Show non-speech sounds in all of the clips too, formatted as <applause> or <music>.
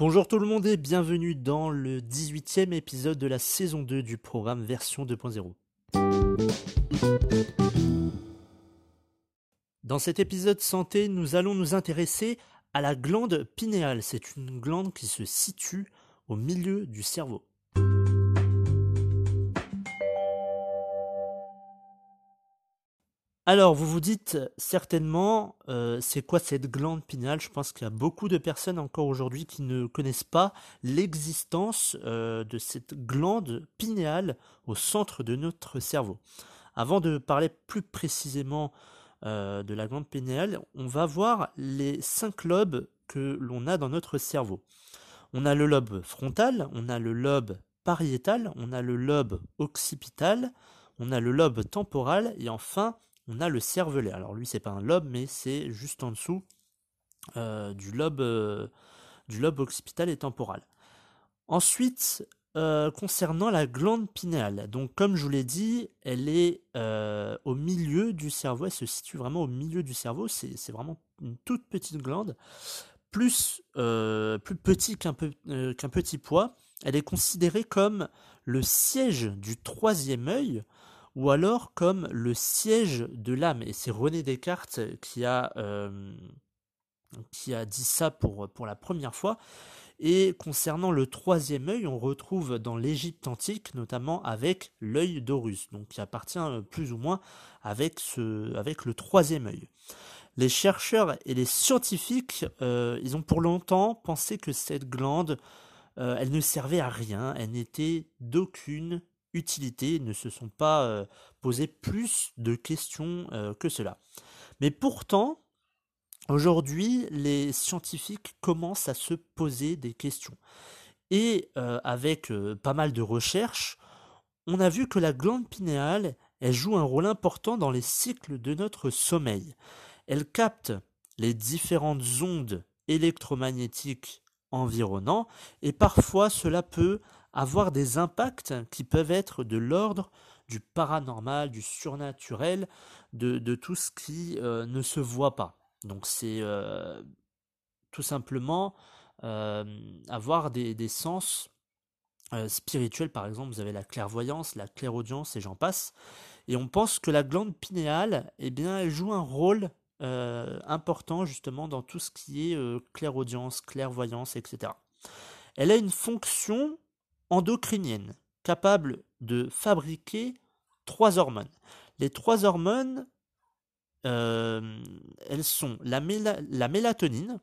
Bonjour tout le monde et bienvenue dans le 18e épisode de la saison 2 du programme version 2.0. Dans cet épisode santé, nous allons nous intéresser à la glande pinéale. C'est une glande qui se situe au milieu du cerveau. Alors, vous vous dites certainement, euh, c'est quoi cette glande pinéale? Je pense qu'il y a beaucoup de personnes encore aujourd'hui qui ne connaissent pas l'existence euh, de cette glande pinéale au centre de notre cerveau. Avant de parler plus précisément euh, de la glande pinéale, on va voir les cinq lobes que l'on a dans notre cerveau. On a le lobe frontal, on a le lobe pariétal, on a le lobe occipital, on a le lobe temporal et enfin on a le cervelet. Alors lui, c'est pas un lobe, mais c'est juste en dessous euh, du, lobe, euh, du lobe occipital et temporal. Ensuite, euh, concernant la glande pinéale, donc comme je vous l'ai dit, elle est au milieu du cerveau, elle se situe vraiment au milieu du cerveau, c'est vraiment une toute petite glande, plus, petit qu'un petit pois. Elle est considérée comme le siège du troisième œil, ou alors comme le siège de l'âme. Et c'est René Descartes qui a, euh, dit ça pour, la première fois. Et concernant le troisième œil, on retrouve dans l'Égypte antique, notamment avec l'œil d'Horus, qui appartient euh, plus ou moins avec le troisième œil. Les chercheurs et les scientifiques, euh, ils ont pour longtemps pensé que cette glande, elle ne servait à rien, elle n'était d'aucune utilité, ne se sont pas euh, posé plus de questions euh, que cela. Mais pourtant, aujourd'hui, les scientifiques commencent à se poser des questions. Et euh, avec pas mal de recherches, on a vu que la glande pinéale, elle joue un rôle important dans les cycles de notre sommeil. Elle capte les différentes ondes électromagnétiques environnantes et parfois cela peut avoir des impacts qui peuvent être de l'ordre du paranormal, du surnaturel, de, tout ce qui euh, ne se voit pas. Donc c'est euh, tout simplement euh, avoir des, sens spirituels, par exemple, vous avez la clairvoyance, la clairaudience et j'en passe. Et on pense que la glande pinéale, eh bien, elle joue un rôle important justement dans tout ce qui est clairaudience, clairvoyance, etc. Elle a une fonction endocrinienne, capable de fabriquer trois hormones. Les trois hormones, euh, elles sont la, la, mélatonine.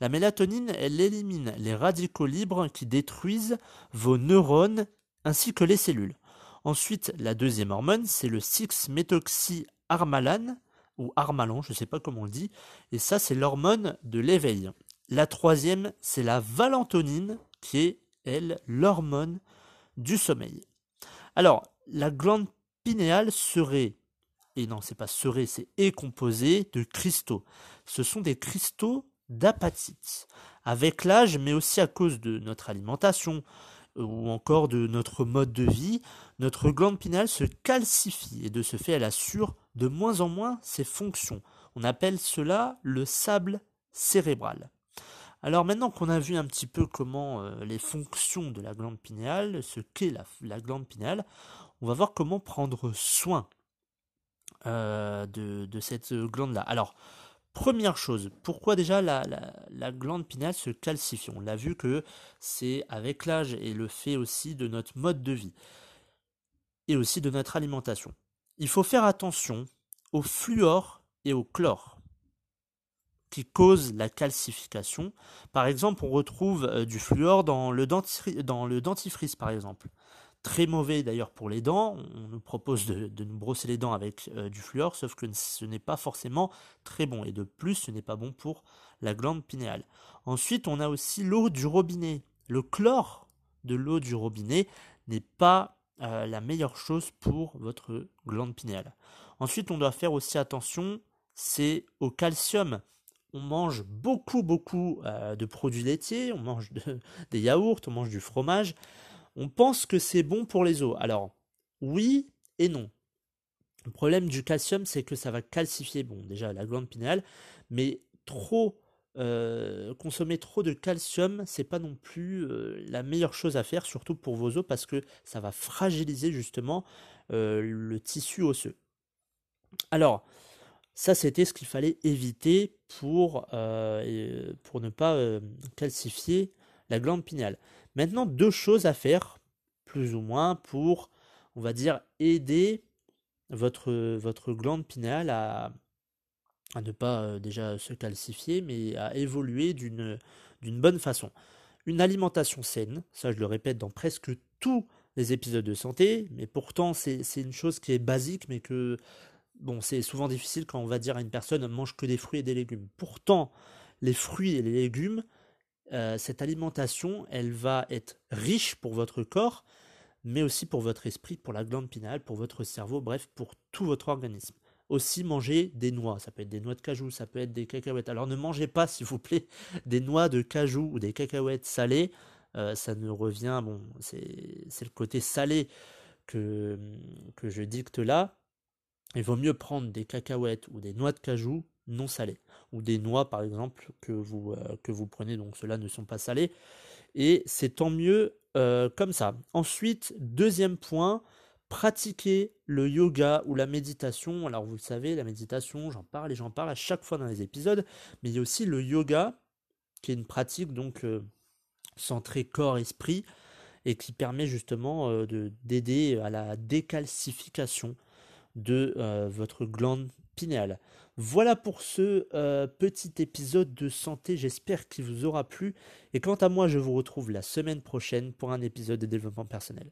La mélatonine, elle élimine les radicaux libres qui détruisent vos neurones ainsi que les cellules. Ensuite, la deuxième hormone, c'est le 6-méthoxyarmalane, ou armalan, je ne sais pas comment on le dit, et ça, c'est l'hormone de l'éveil. La troisième, c'est la valentonine, qui est elle, l'hormone du sommeil. Alors, la glande pinéale serait, et non, c'est pas serait, c'est est composée de cristaux. Ce sont des cristaux d'apatite. Avec l'âge, mais aussi à cause de notre alimentation euh, ou encore de notre mode de vie, notre glande pinéale se calcifie et de ce fait, elle assure de moins en moins ses fonctions. On appelle cela le sable cérébral. Alors maintenant qu'on a vu un petit peu comment euh, les fonctions de la glande pinéale, ce qu'est la, glande pinéale, on va voir comment prendre soin euh, de, cette glande-là. Alors, première chose, pourquoi déjà la, la, glande pinéale se calcifie? On l'a vu que c'est avec l'âge et le fait aussi de notre mode de vie et aussi de notre alimentation. Il faut faire attention au fluor et au chlore qui cause la calcification. Par exemple, on retrouve euh, du fluor dans le, dans le dentifrice, par exemple. très mauvais d'ailleurs pour les dents. On nous propose de, nous brosser les dents avec du fluor, sauf que ce n'est pas forcément très bon. Et de plus, ce n'est pas bon pour la glande pinéale. Ensuite, on a aussi l'eau du robinet. Le chlore de l'eau du robinet n'est pas la meilleure chose pour votre glande pinéale. Ensuite, on doit faire aussi attention, c'est au calcium. On mange beaucoup, beaucoup euh, de produits laitiers, on mange <laughs> des yaourts, on mange du fromage. On pense que c'est bon pour les os. Alors, oui et non. Le problème du calcium, c'est que ça va calcifier, bon, déjà la glande pinéale, mais trop euh, consommer trop de calcium, c'est pas non plus euh, la meilleure chose à faire, surtout pour vos os, parce que ça va fragiliser justement euh, le tissu osseux. Alors, ça c'était ce qu'il fallait éviter pour, ne pas calcifier la glande pinéale. Maintenant, deux choses à faire, plus ou moins, pour, on va dire, aider votre, votre glande pinéale à, à ne pas déjà se calcifier, mais à évoluer d'une bonne façon. Une alimentation saine, ça je le répète dans presque tous les épisodes de santé, mais pourtant c'est une chose qui est basique, mais que bon, c'est souvent difficile quand on va dire à une personne mange que des fruits et des légumes. Pourtant, les fruits et les légumes, cette alimentation, elle va être riche pour votre corps, mais aussi pour votre esprit, pour la glande pinale, pour votre cerveau, bref, pour tout votre organisme aussi manger des noix. Ça peut être des noix de cajou, ça peut être des cacahuètes. Alors ne mangez pas, <laughs> s'il vous plaît, des noix de cajou ou des cacahuètes salées. Euh, ça ne revient, bon, c'est le côté salé que, que je dicte là. Il vaut mieux prendre des cacahuètes ou des noix de cajou non salées. Ou des noix, par exemple, que vous, euh, que vous prenez, donc ceux-là ne sont pas salés. Et c'est tant mieux euh, comme ça. Ensuite, deuxième point, pratiquer le yoga ou la méditation. Alors vous le savez, la méditation, j'en parle et j'en parle à chaque fois dans les épisodes, mais il y a aussi le yoga, qui est une pratique donc euh, centrée corps-esprit et qui permet justement euh, de d'aider à la décalcification de euh, votre glande pinéale. Voilà pour ce petit épisode de santé, j'espère qu'il vous aura plu. Et quant à moi, je vous retrouve la semaine prochaine pour un épisode de développement personnel.